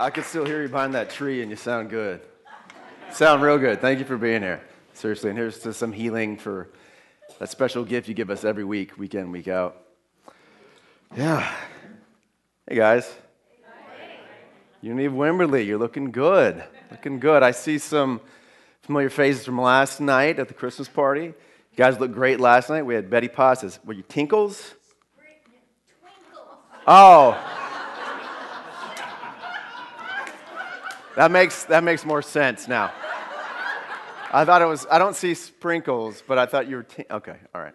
I can still hear you behind that tree, and you sound good. Sound real good. Thank you for being here. Seriously, and here's to some healing for that special gift you give us every week, week in, week out. Yeah. Hey, guys. Unity of Wimberley, you're looking good. Looking good. I see some familiar faces from last night at the Christmas party. You guys looked great last night. We had Betty Potts. Were you Tinkles? Oh. That makes, that makes more sense now. I thought it was, I don't see sprinkles, but I thought you were, t- okay, all right.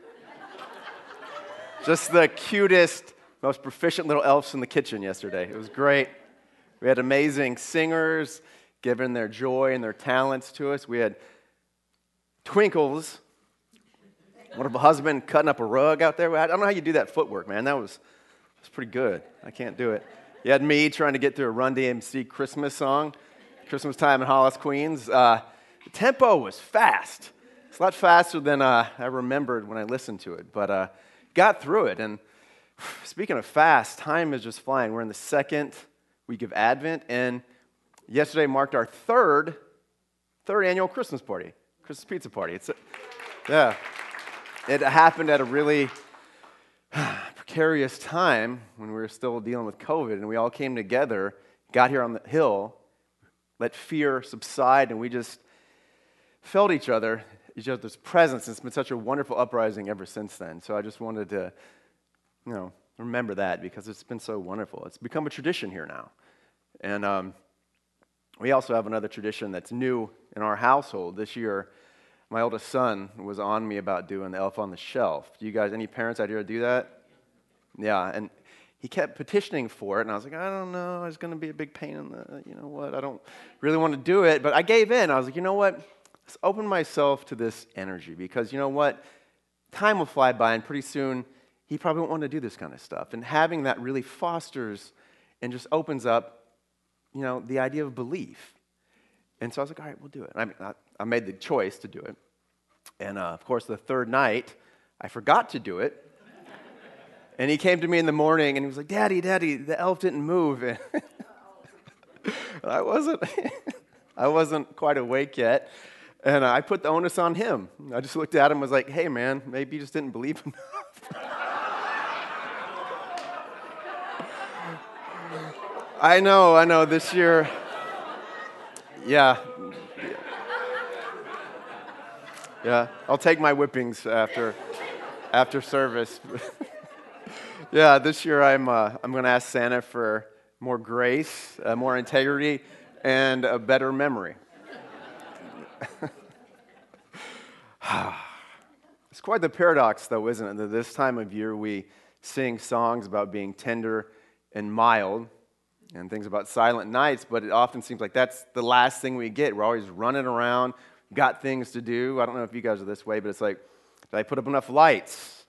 Just the cutest, most proficient little elves in the kitchen yesterday. It was great. We had amazing singers giving their joy and their talents to us. We had Twinkles, wonderful husband, cutting up a rug out there. I don't know how you do that footwork, man. That was, was pretty good. I can't do it. You had me trying to get through a Run DMC Christmas song, Christmas time in Hollis, Queens. Uh, the tempo was fast. It's a lot faster than uh, I remembered when I listened to it, but uh, got through it. And speaking of fast, time is just flying. We're in the second week of Advent, and yesterday marked our third, third annual Christmas party, Christmas pizza party. It's a, yeah, it happened at a really precarious time when we were still dealing with COVID, and we all came together, got here on the hill, let fear subside, and we just felt each other, each other's presence. It's been such a wonderful uprising ever since then. So I just wanted to, you know, remember that because it's been so wonderful. It's become a tradition here now. And um, we also have another tradition that's new in our household. This year, my oldest son was on me about doing the elf on the shelf. Do you guys, any parents out here do that? Yeah, and he kept petitioning for it, and I was like, I don't know, it's going to be a big pain in the, you know what, I don't really want to do it. But I gave in. I was like, you know what? Let's open myself to this energy because you know what? Time will fly by, and pretty soon he probably won't want to do this kind of stuff. And having that really fosters and just opens up, you know, the idea of belief. And so I was like, all right, we'll do it. I, mean, I, I made the choice to do it. And uh, of course, the third night, I forgot to do it. And he came to me in the morning and he was like, Daddy, Daddy, the elf didn't move. I wasn't, I wasn't quite awake yet. And I put the onus on him. I just looked at him and was like, hey, man, maybe you just didn't believe enough. I know, I know. This year, yeah. Yeah, I'll take my whippings after, after service. Yeah, this year I'm, uh, I'm going to ask Santa for more grace, uh, more integrity, and a better memory. it's quite the paradox, though, isn't it? That this time of year we sing songs about being tender and mild and things about silent nights, but it often seems like that's the last thing we get. We're always running around, got things to do. I don't know if you guys are this way, but it's like, did I put up enough lights?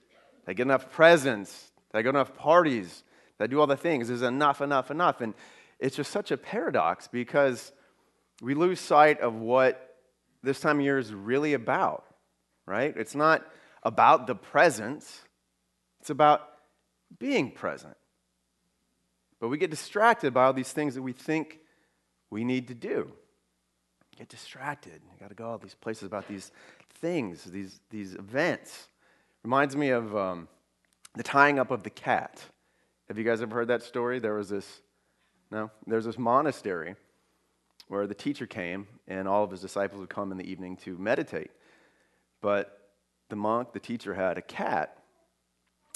Did I get enough presents? I go to enough parties? I do all the things? Is enough, enough, enough? And it's just such a paradox because we lose sight of what this time of year is really about, right? It's not about the present, it's about being present. But we get distracted by all these things that we think we need to do. Get distracted. You got to go all these places about these things, these, these events. Reminds me of um, the tying up of the cat. Have you guys ever heard that story? There was this, no? There's this monastery where the teacher came and all of his disciples would come in the evening to meditate. But the monk, the teacher, had a cat,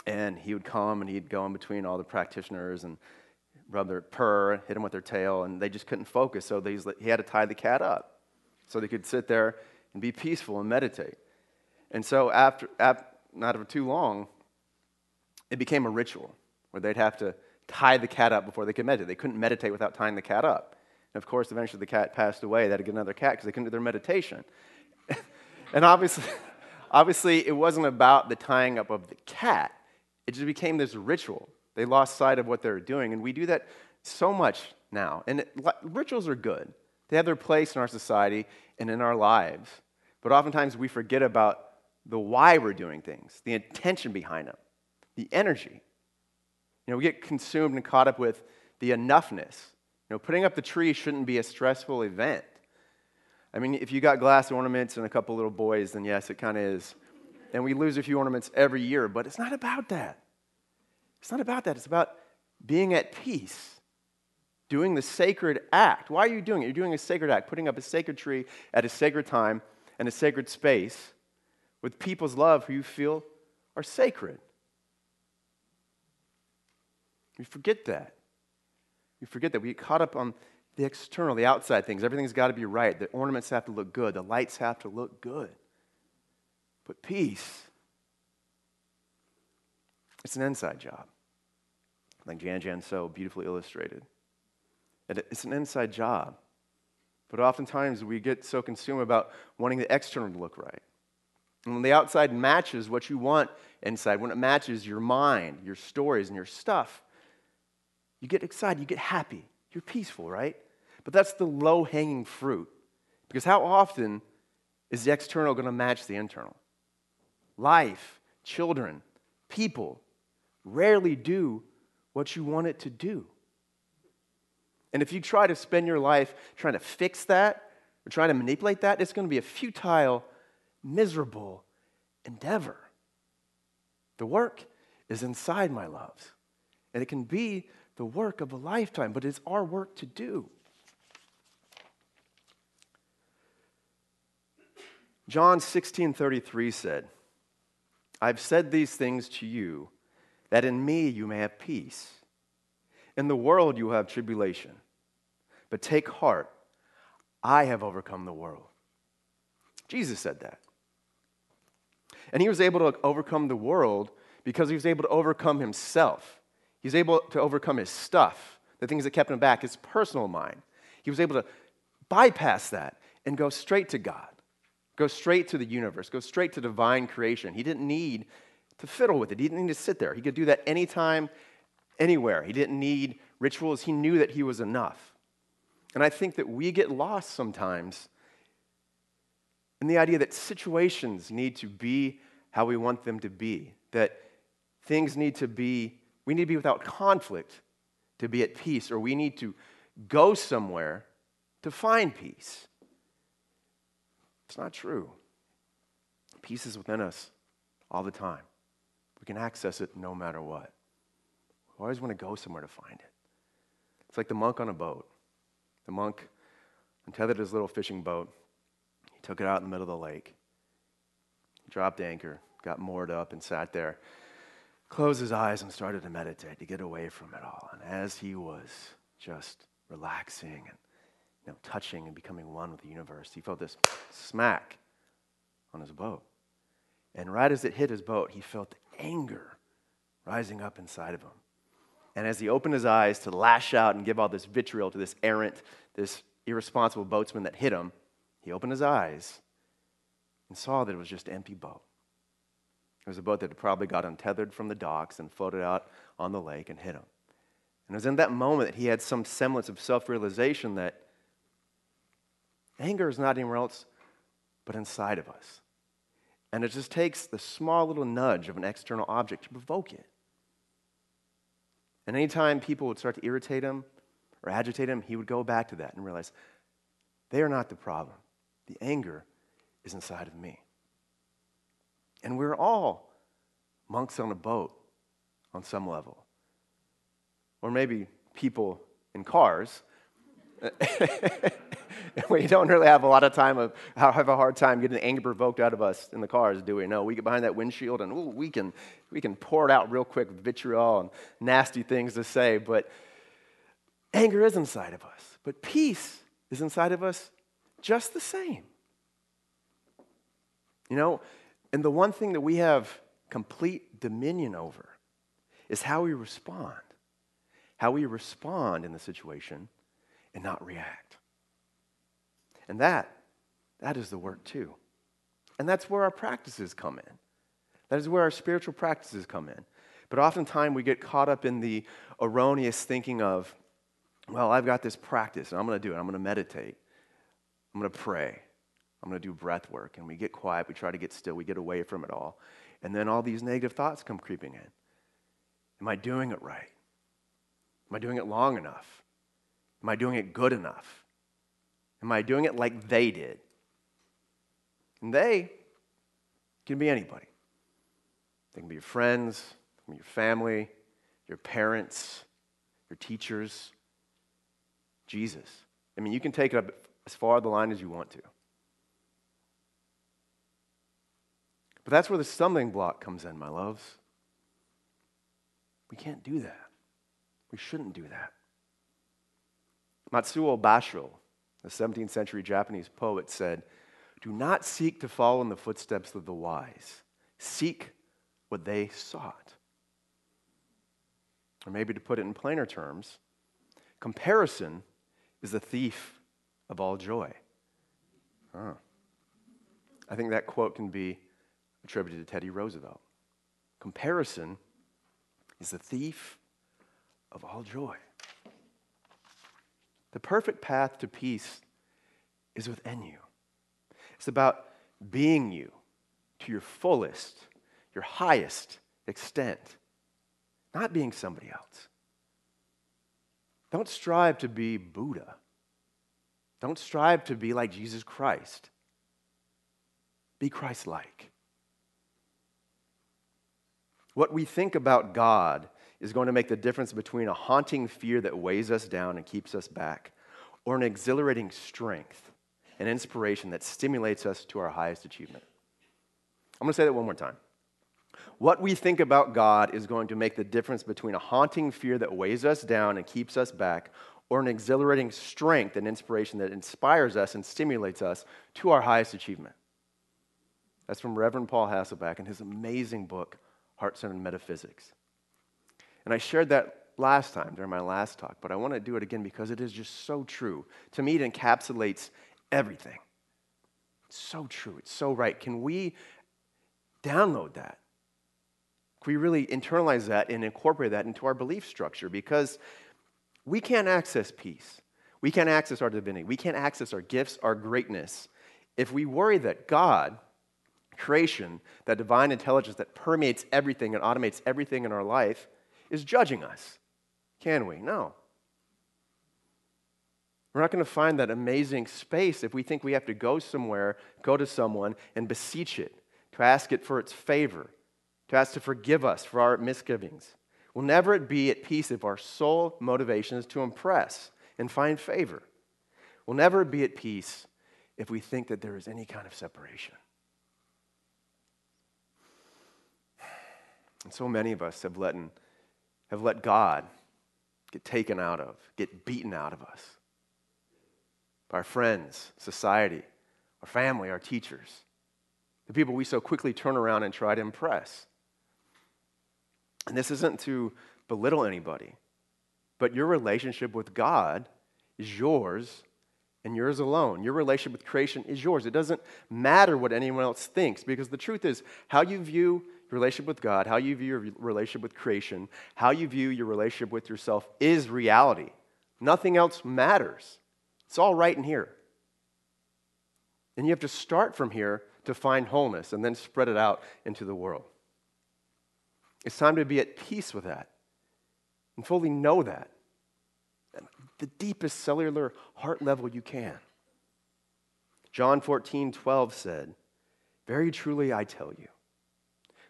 and he would come and he'd go in between all the practitioners and rub their purr, hit them with their tail, and they just couldn't focus. So they, he had to tie the cat up so they could sit there and be peaceful and meditate. And so after, after not for too long, it became a ritual where they'd have to tie the cat up before they could meditate. They couldn't meditate without tying the cat up. And of course, eventually the cat passed away. They had to get another cat because they couldn't do their meditation. and obviously, obviously, it wasn't about the tying up of the cat. It just became this ritual. They lost sight of what they were doing. And we do that so much now. And it, rituals are good, they have their place in our society and in our lives. But oftentimes we forget about the why we're doing things, the intention behind them, the energy. You know, we get consumed and caught up with the enoughness You know, putting up the tree shouldn't be a stressful event. I mean, if you got glass ornaments and a couple little boys, then yes, it kind of is. And we lose a few ornaments every year, but it's not about that. It's not about that. It's about being at peace, doing the sacred act. Why are you doing it? You're doing a sacred act, putting up a sacred tree at a sacred time and a sacred space with people's love who you feel are sacred. We forget that. We forget that. We get caught up on the external, the outside things. Everything's got to be right. The ornaments have to look good. The lights have to look good. But peace, it's an inside job. Like Jan Jan so beautifully illustrated. It's an inside job. But oftentimes we get so consumed about wanting the external to look right. And when the outside matches what you want inside, when it matches your mind, your stories, and your stuff, you get excited, you get happy, you're peaceful, right? But that's the low hanging fruit. Because how often is the external going to match the internal? Life, children, people rarely do what you want it to do. And if you try to spend your life trying to fix that or trying to manipulate that, it's going to be a futile, miserable endeavor. The work is inside my loves. And it can be the work of a lifetime, but it's our work to do. John 16 33 said, I've said these things to you, that in me you may have peace. In the world you have tribulation, but take heart, I have overcome the world. Jesus said that. And he was able to overcome the world because he was able to overcome himself. He was able to overcome his stuff, the things that kept him back, his personal mind. He was able to bypass that and go straight to God. Go straight to the universe, go straight to divine creation. He didn't need to fiddle with it, he didn't need to sit there. He could do that anytime, anywhere. He didn't need rituals, he knew that he was enough. And I think that we get lost sometimes in the idea that situations need to be how we want them to be, that things need to be, we need to be without conflict to be at peace, or we need to go somewhere to find peace. It's not true. Peace is within us all the time. We can access it no matter what. We always want to go somewhere to find it. It's like the monk on a boat. The monk untethered his little fishing boat. He took it out in the middle of the lake, dropped anchor, got moored up, and sat there, closed his eyes, and started to meditate to get away from it all. And as he was just relaxing and you know, touching and becoming one with the universe. He felt this smack on his boat. And right as it hit his boat, he felt anger rising up inside of him. And as he opened his eyes to lash out and give all this vitriol to this errant, this irresponsible boatsman that hit him, he opened his eyes and saw that it was just an empty boat. It was a boat that probably got untethered from the docks and floated out on the lake and hit him. And it was in that moment that he had some semblance of self realization that Anger is not anywhere else but inside of us. And it just takes the small little nudge of an external object to provoke it. And anytime people would start to irritate him or agitate him, he would go back to that and realize they are not the problem. The anger is inside of me. And we're all monks on a boat on some level. Or maybe people in cars. we don't really have a lot of time of have a hard time getting anger provoked out of us in the cars, do we? No, we get behind that windshield and ooh, we can we can pour it out real quick with vitriol and nasty things to say. But anger is inside of us. But peace is inside of us just the same. You know, and the one thing that we have complete dominion over is how we respond. How we respond in the situation and not react. And that, that is the work too. And that's where our practices come in. That is where our spiritual practices come in. But oftentimes we get caught up in the erroneous thinking of, well, I've got this practice and I'm going to do it. I'm going to meditate. I'm going to pray. I'm going to do breath work. And we get quiet. We try to get still. We get away from it all. And then all these negative thoughts come creeping in. Am I doing it right? Am I doing it long enough? Am I doing it good enough? Am I doing it like they did? And they can be anybody. They can be your friends, can be your family, your parents, your teachers, Jesus. I mean, you can take it up as far the line as you want to. But that's where the stumbling block comes in, my loves. We can't do that. We shouldn't do that. Matsuo Basho, the 17th century Japanese poet, said, Do not seek to follow in the footsteps of the wise. Seek what they sought. Or maybe to put it in plainer terms, comparison is the thief of all joy. Huh. I think that quote can be attributed to Teddy Roosevelt. Comparison is the thief of all joy. The perfect path to peace is within you. It's about being you to your fullest, your highest extent, not being somebody else. Don't strive to be Buddha. Don't strive to be like Jesus Christ. Be Christ like. What we think about God is going to make the difference between a haunting fear that weighs us down and keeps us back, or an exhilarating strength and inspiration that stimulates us to our highest achievement. I'm going to say that one more time. What we think about God is going to make the difference between a haunting fear that weighs us down and keeps us back, or an exhilarating strength and inspiration that inspires us and stimulates us to our highest achievement. That's from Reverend Paul Hasselbeck in his amazing book, Heart Centered Metaphysics. And I shared that last time during my last talk, but I want to do it again because it is just so true. To me, it encapsulates everything. It's so true. It's so right. Can we download that? Can we really internalize that and incorporate that into our belief structure? Because we can't access peace. We can't access our divinity. We can't access our gifts, our greatness, if we worry that God, creation, that divine intelligence that permeates everything and automates everything in our life, is judging us. Can we? No. We're not going to find that amazing space if we think we have to go somewhere, go to someone, and beseech it, to ask it for its favor, to ask to forgive us for our misgivings. We'll never be at peace if our sole motivation is to impress and find favor. We'll never be at peace if we think that there is any kind of separation. And so many of us have let in have let God get taken out of, get beaten out of us by our friends, society, our family, our teachers, the people we so quickly turn around and try to impress. And this isn't to belittle anybody, but your relationship with God is yours and yours alone. Your relationship with creation is yours. It doesn't matter what anyone else thinks because the truth is, how you view relationship with God, how you view your relationship with creation, how you view your relationship with yourself is reality. Nothing else matters. It's all right in here. And you have to start from here to find wholeness and then spread it out into the world. It's time to be at peace with that and fully know that at the deepest cellular heart level you can. John 14, 12 said, Very truly I tell you,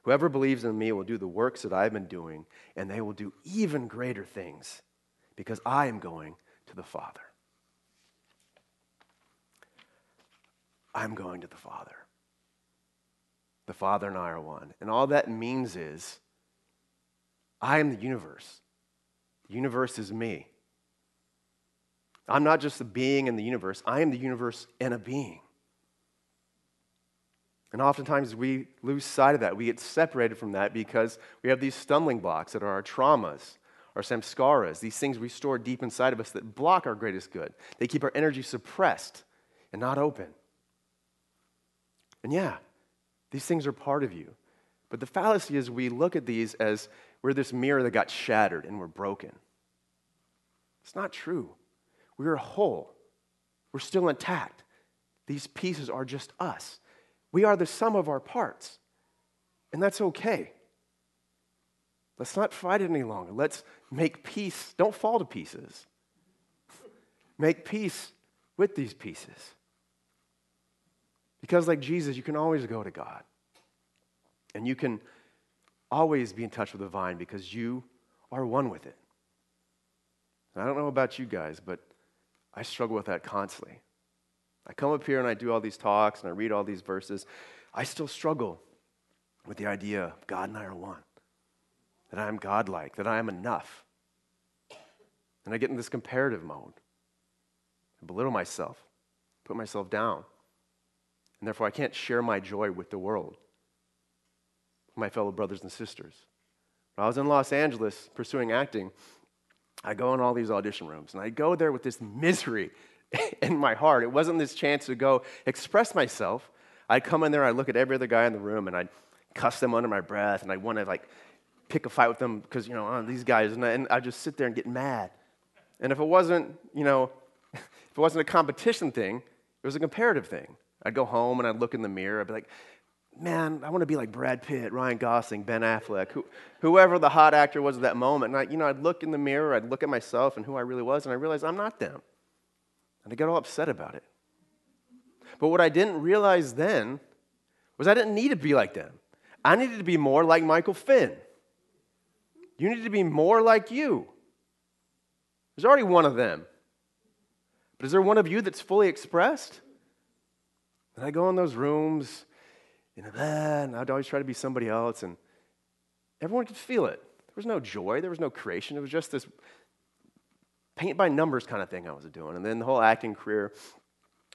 Whoever believes in me will do the works that I've been doing, and they will do even greater things because I am going to the Father. I'm going to the Father. The Father and I are one. And all that means is I am the universe. The universe is me. I'm not just a being in the universe, I am the universe and a being. And oftentimes we lose sight of that. We get separated from that because we have these stumbling blocks that are our traumas, our samskaras, these things we store deep inside of us that block our greatest good. They keep our energy suppressed and not open. And yeah, these things are part of you. But the fallacy is we look at these as we're this mirror that got shattered and we're broken. It's not true. We're whole, we're still intact. These pieces are just us. We are the sum of our parts, and that's okay. Let's not fight it any longer. Let's make peace. Don't fall to pieces. Make peace with these pieces. Because, like Jesus, you can always go to God. And you can always be in touch with the vine because you are one with it. And I don't know about you guys, but I struggle with that constantly. I come up here and I do all these talks and I read all these verses. I still struggle with the idea God and I are one, that I am godlike, that I am enough. And I get in this comparative mode. I belittle myself, put myself down. And therefore, I can't share my joy with the world, my fellow brothers and sisters. When I was in Los Angeles pursuing acting, I go in all these audition rooms, and I go there with this misery in my heart. It wasn't this chance to go express myself. I'd come in there, I'd look at every other guy in the room, and I'd cuss them under my breath, and I'd want to like pick a fight with them because, you know, oh, these guys, and, I'd just sit there and get mad. And if it wasn't, you know, if it wasn't a competition thing, it was a comparative thing. I'd go home and I'd look in the mirror, I'd be like, man, I want to be like Brad Pitt, Ryan Gosling, Ben Affleck, who, whoever the hot actor was at that moment. And I, you know, I'd look in the mirror, I'd look at myself and who I really was, and I realized I'm not them. And I got all upset about it. But what I didn't realize then was I didn't need to be like them. I needed to be more like Michael Finn. You need to be more like you. There's already one of them. But is there one of you that's fully expressed? And I go in those rooms, you know, and I'd always try to be somebody else, and everyone could feel it. There was no joy, there was no creation. It was just this paint by numbers kind of thing I was doing. And then the whole acting career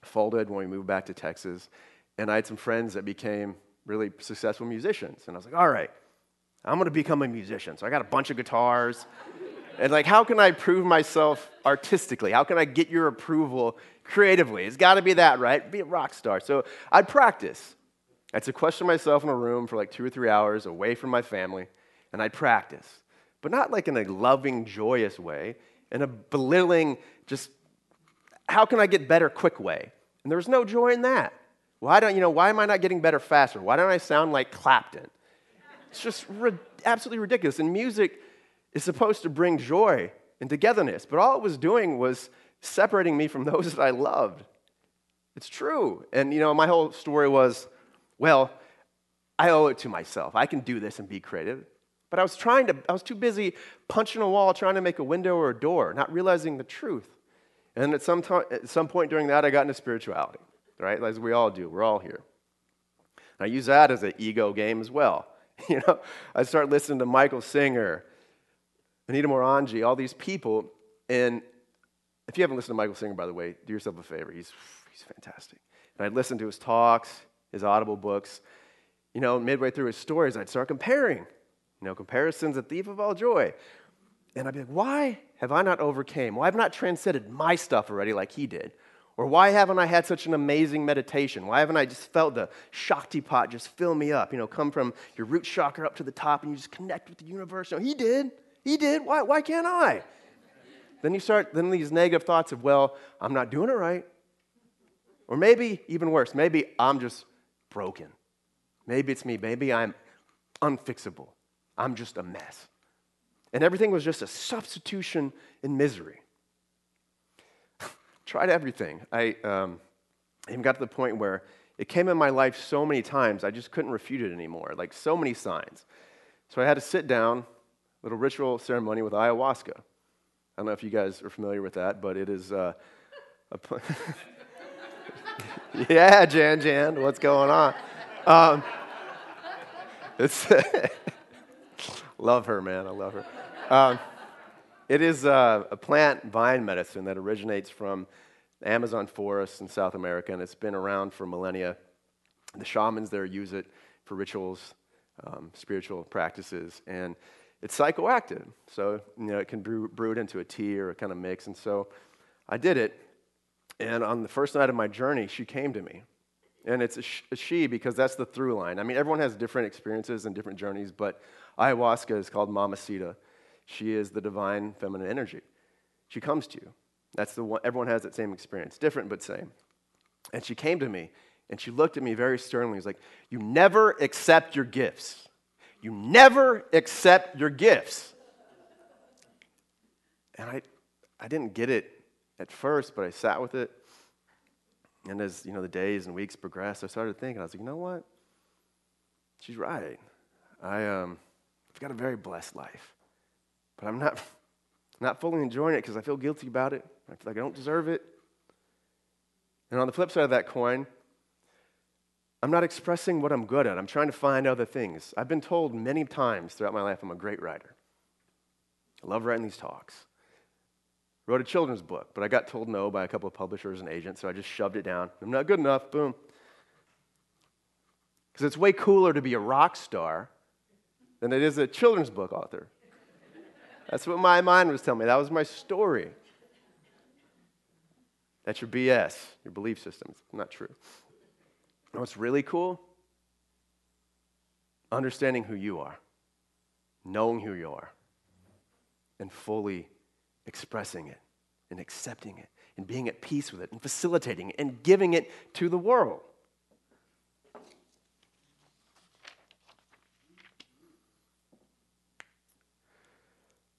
folded when we moved back to Texas. And I had some friends that became really successful musicians. And I was like, all right, I'm going to become a musician. So I got a bunch of guitars. and like, how can I prove myself artistically? How can I get your approval creatively? It's got to be that, right? Be a rock star. So I'd practice. I'd sequester myself in a room for like two or three hours away from my family, and I'd practice. But not like in a loving, joyous way in a belittling, just how can I get better quick way? And there was no joy in that. Why don't you know? Why am I not getting better faster? Why don't I sound like Clapton? It's just ri- absolutely ridiculous. And music is supposed to bring joy and togetherness, but all it was doing was separating me from those that I loved. It's true. And you know, my whole story was, well, I owe it to myself. I can do this and be creative. But I was trying to, I was too busy punching a wall, trying to make a window or a door, not realizing the truth. And at some, time, at some point during that, I got into spirituality, right? As we all do. We're all here. And I use that as an ego game as well. You know, I start listening to Michael Singer, Anita Moorjani, all these people. And if you haven't listened to Michael Singer, by the way, do yourself a favor. He's, he's fantastic. And I'd listen to his talks, his audible books. You know, midway through his stories, I'd start comparing. You know, comparison's a thief of all joy. And I'd be like, why have I not overcame? Why have I not transcended my stuff already like he did? Or why haven't I had such an amazing meditation? Why haven't I just felt the Shaktipat just fill me up? You know, come from your root chakra up to the top and you just connect with the universe. No, he did. He did. Why, why can't I? Then you start, then these negative thoughts of, well, I'm not doing it right. Or maybe, even worse, maybe I'm just broken. Maybe it's me. Maybe I'm unfixable. I'm just a mess. And everything was just a substitution in misery. Tried everything. I um, even got to the point where it came in my life so many times, I just couldn't refute it anymore, like so many signs. So I had to sit down, little ritual ceremony with ayahuasca. I don't know if you guys are familiar with that, but it is uh, a. yeah, Jan Jan, what's going on? Um, it's. Love her, man. I love her. Um, it is a, a, plant vine medicine that originates from Amazon forests in South America, and it's been around for millennia. The shamans there use it for rituals, um, spiritual practices, and it's psychoactive. So, you know, it can brew, brew it into a tea or a kind of mix. And so I did it, and on the first night of my journey, she came to me. And it's a she because that's the through line. I mean, everyone has different experiences and different journeys, but ayahuasca is called Mamacita. She is the divine feminine energy. She comes to you. That's the one, everyone has that same experience, different but same. And she came to me and she looked at me very sternly. She's like, You never accept your gifts. You never accept your gifts. And I, I didn't get it at first, but I sat with it. And as you know, the days and weeks progressed, I started thinking, I was like, you know what? She's right. I, um, I've got a very blessed life, but I'm not, not fully enjoying it because I feel guilty about it. I feel like I don't deserve it. And on the flip side of that coin, I'm not expressing what I'm good at. I'm trying to find other things. I've been told many times throughout my life I'm a great writer. I love writing these talks. Wrote a children's book, but I got told no by a couple of publishers and agents, so I just shoved it down. I'm not good enough, boom. Because it's way cooler to be a rock star than it is a children's book author. That's what my mind was telling me. That was my story. That's your BS, your belief system. It's not true. You know what's really cool? Understanding who you are, knowing who you are, and fully expressing it and accepting it and being at peace with it and facilitating it and giving it to the world.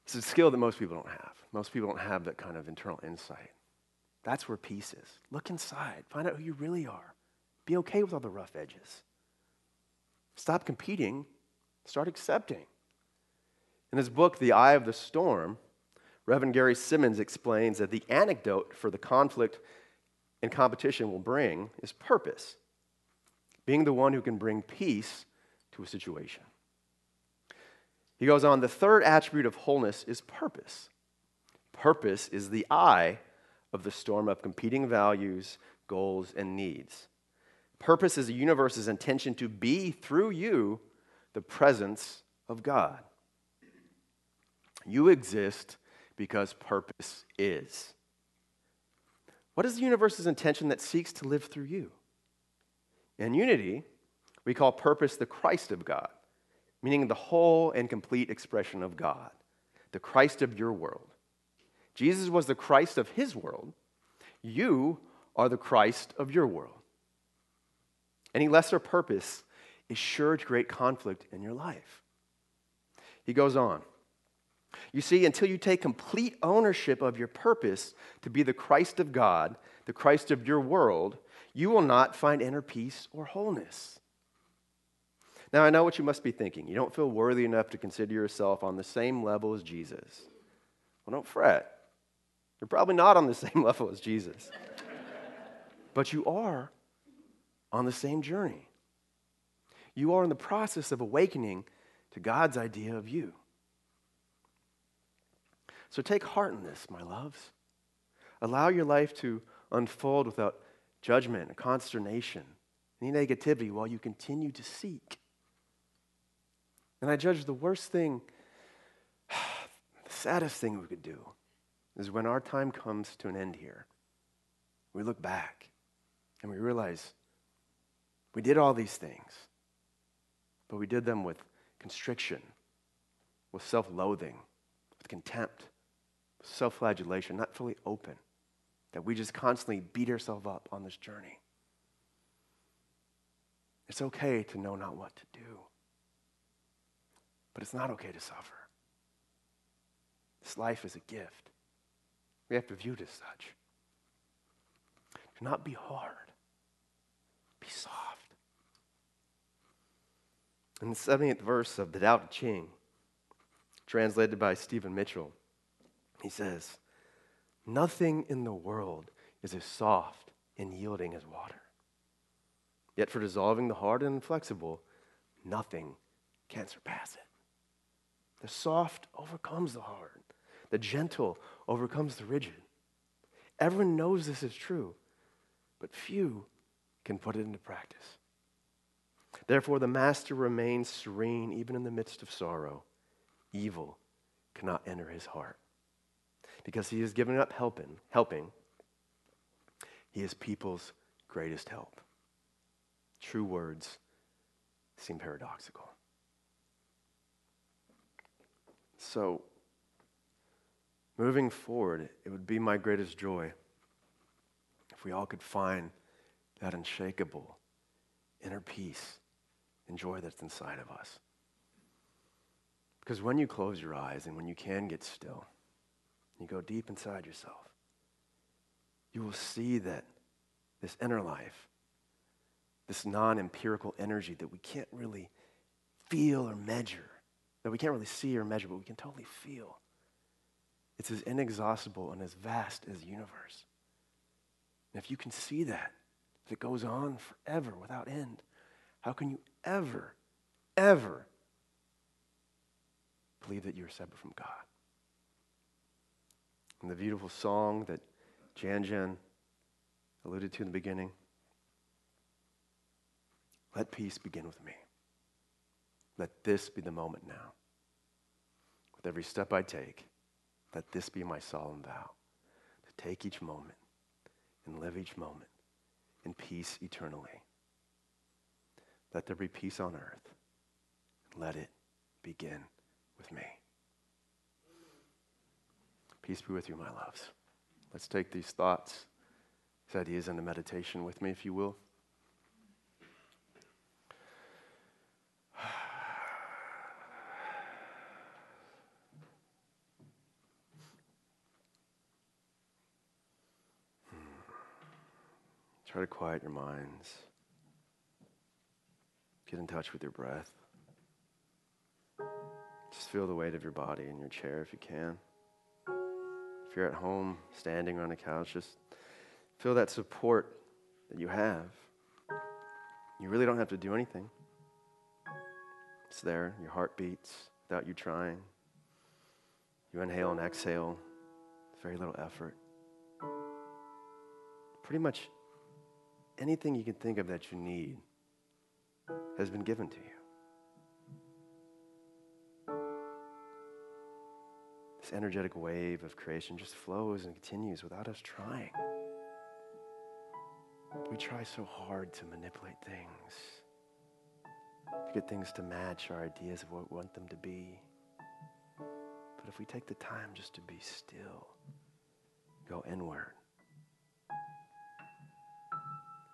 It's a skill that most people don't have. Most people don't have that kind of internal insight. That's where peace is. Look inside, find out who you really are. Be okay with all the rough edges. Stop competing, start accepting. In his book, The I of the Storm, Reverend Gary Simmons explains that the antidote for the conflict and competition will bring is purpose, being the one who can bring peace to a situation. He goes on, the third attribute of wholeness is purpose. Purpose is the eye of the storm of competing values, goals, and needs. Purpose is the universe's intention to be, through you, the presence of God. You exist because purpose is. What is the universe's intention that seeks to live through you? In unity, we call purpose the Christ of God, meaning the whole and complete expression of God, the Christ of your world. Jesus was the Christ of his world. You are the Christ of your world. Any lesser purpose is sure to create conflict in your life. He goes on. You see, until you take complete ownership of your purpose to be the Christ of God, the Christ of your world, you will not find inner peace or wholeness. Now, I know what you must be thinking. You don't feel worthy enough to consider yourself on the same level as Jesus. Well, don't fret. You're probably not on the same level as Jesus. but you are on the same journey. You are in the process of awakening to God's idea of you. So take heart in this, my loves. Allow your life to unfold without judgment, consternation, any negativity while you continue to seek. And I judge the worst thing, the saddest thing we could do is when our time comes to an end here, we look back and we realize we did all these things, but we did them with constriction, with self loathing, with contempt self flagellation, not fully open, that we just constantly beat ourselves up on this journey. It's okay to know not what to do, but it's not okay to suffer. This life is a gift. We have to view it as such. Do not be hard, be soft. In the 70th verse of the Tao Te Ching, translated by Stephen Mitchell, he says, Nothing in the world is as soft and yielding as water. Yet for dissolving the hard and inflexible, nothing can surpass it. The soft overcomes the hard, the gentle overcomes the rigid. Everyone knows this is true, but few can put it into practice. Therefore, the master remains serene even in the midst of sorrow. Evil cannot enter his heart because he has given up helping, helping. He is people's greatest help. True words seem paradoxical. So, moving forward, it would be my greatest joy if we all could find that unshakable inner peace and joy that's inside of us. Because when you close your eyes and when you can get still, you go deep inside yourself. you will see that this inner life, this non empirical energy that we can't really feel or measure, that we can't really see or measure, but we can totally feel. It's as inexhaustible and as vast as the universe. And if you can see that, it goes on forever without end, how can you ever, ever believe that you're separate from God? And the beautiful song that Jan Jan alluded to in the beginning let peace begin with me. Let this be the moment now. With every step I take, let this be my solemn vow to take each moment and live each moment in peace eternally. Let there be peace on earth. Let it begin with me. Peace be with you, my loves. Let's take these thoughts, these ideas into meditation with me, if you will. Try to quiet your minds. Get in touch with your breath. Just feel the weight of your body in your chair if you can. If you're at home, standing on a couch, just feel that support that you have. You really don't have to do anything. It's there. Your heart beats without you trying. You inhale and exhale, very little effort. Pretty much anything you can think of that you need has been given to you. This energetic wave of creation just flows and continues without us trying. We try so hard to manipulate things, to get things to match our ideas of what we want them to be. But if we take the time just to be still, go inward,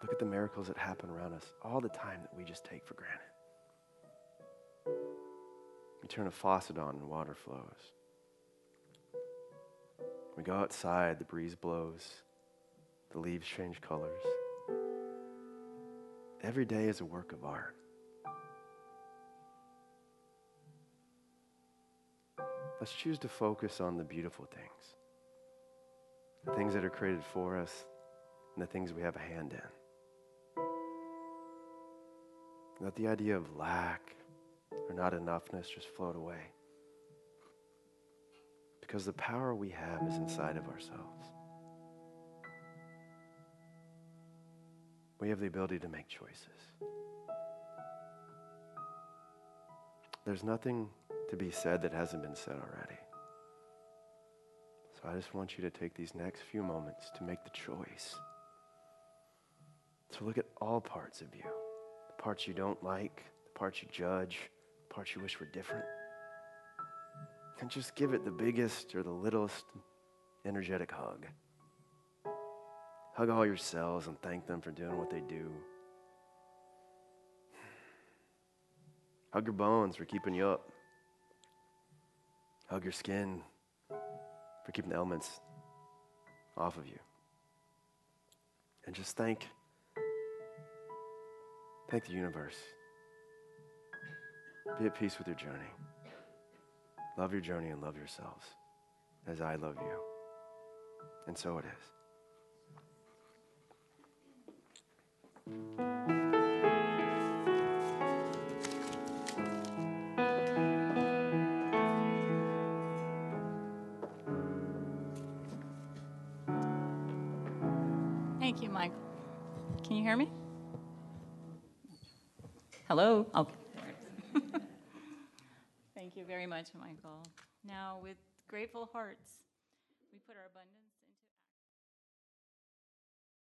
Look at the miracles that happen around us all the time that we just take for granted. We turn a faucet on and water flows. We go outside, the breeze blows, the leaves change colors. Every day is a work of art. Let's choose to focus on the beautiful things, the things that are created for us, and the things we have a hand in. Let the idea of lack or not enoughness just float away. Because the power we have is inside of ourselves. We have the ability to make choices. There's nothing to be said that hasn't been said already. So I just want you to take these next few moments to make the choice. To look at all parts of you the parts you don't like, the parts you judge, the parts you wish were different. And just give it the biggest or the littlest energetic hug. Hug all your cells and thank them for doing what they do. Hug your bones for keeping you up. Hug your skin for keeping the elements off of you. And just thank Thank the universe. Be at peace with your journey. Love your journey and love yourselves as I love you. And so it is. Thank you, Michael. Can you hear me? Hello? Okay. Much, Michael. Now, with grateful hearts, we put our abundance.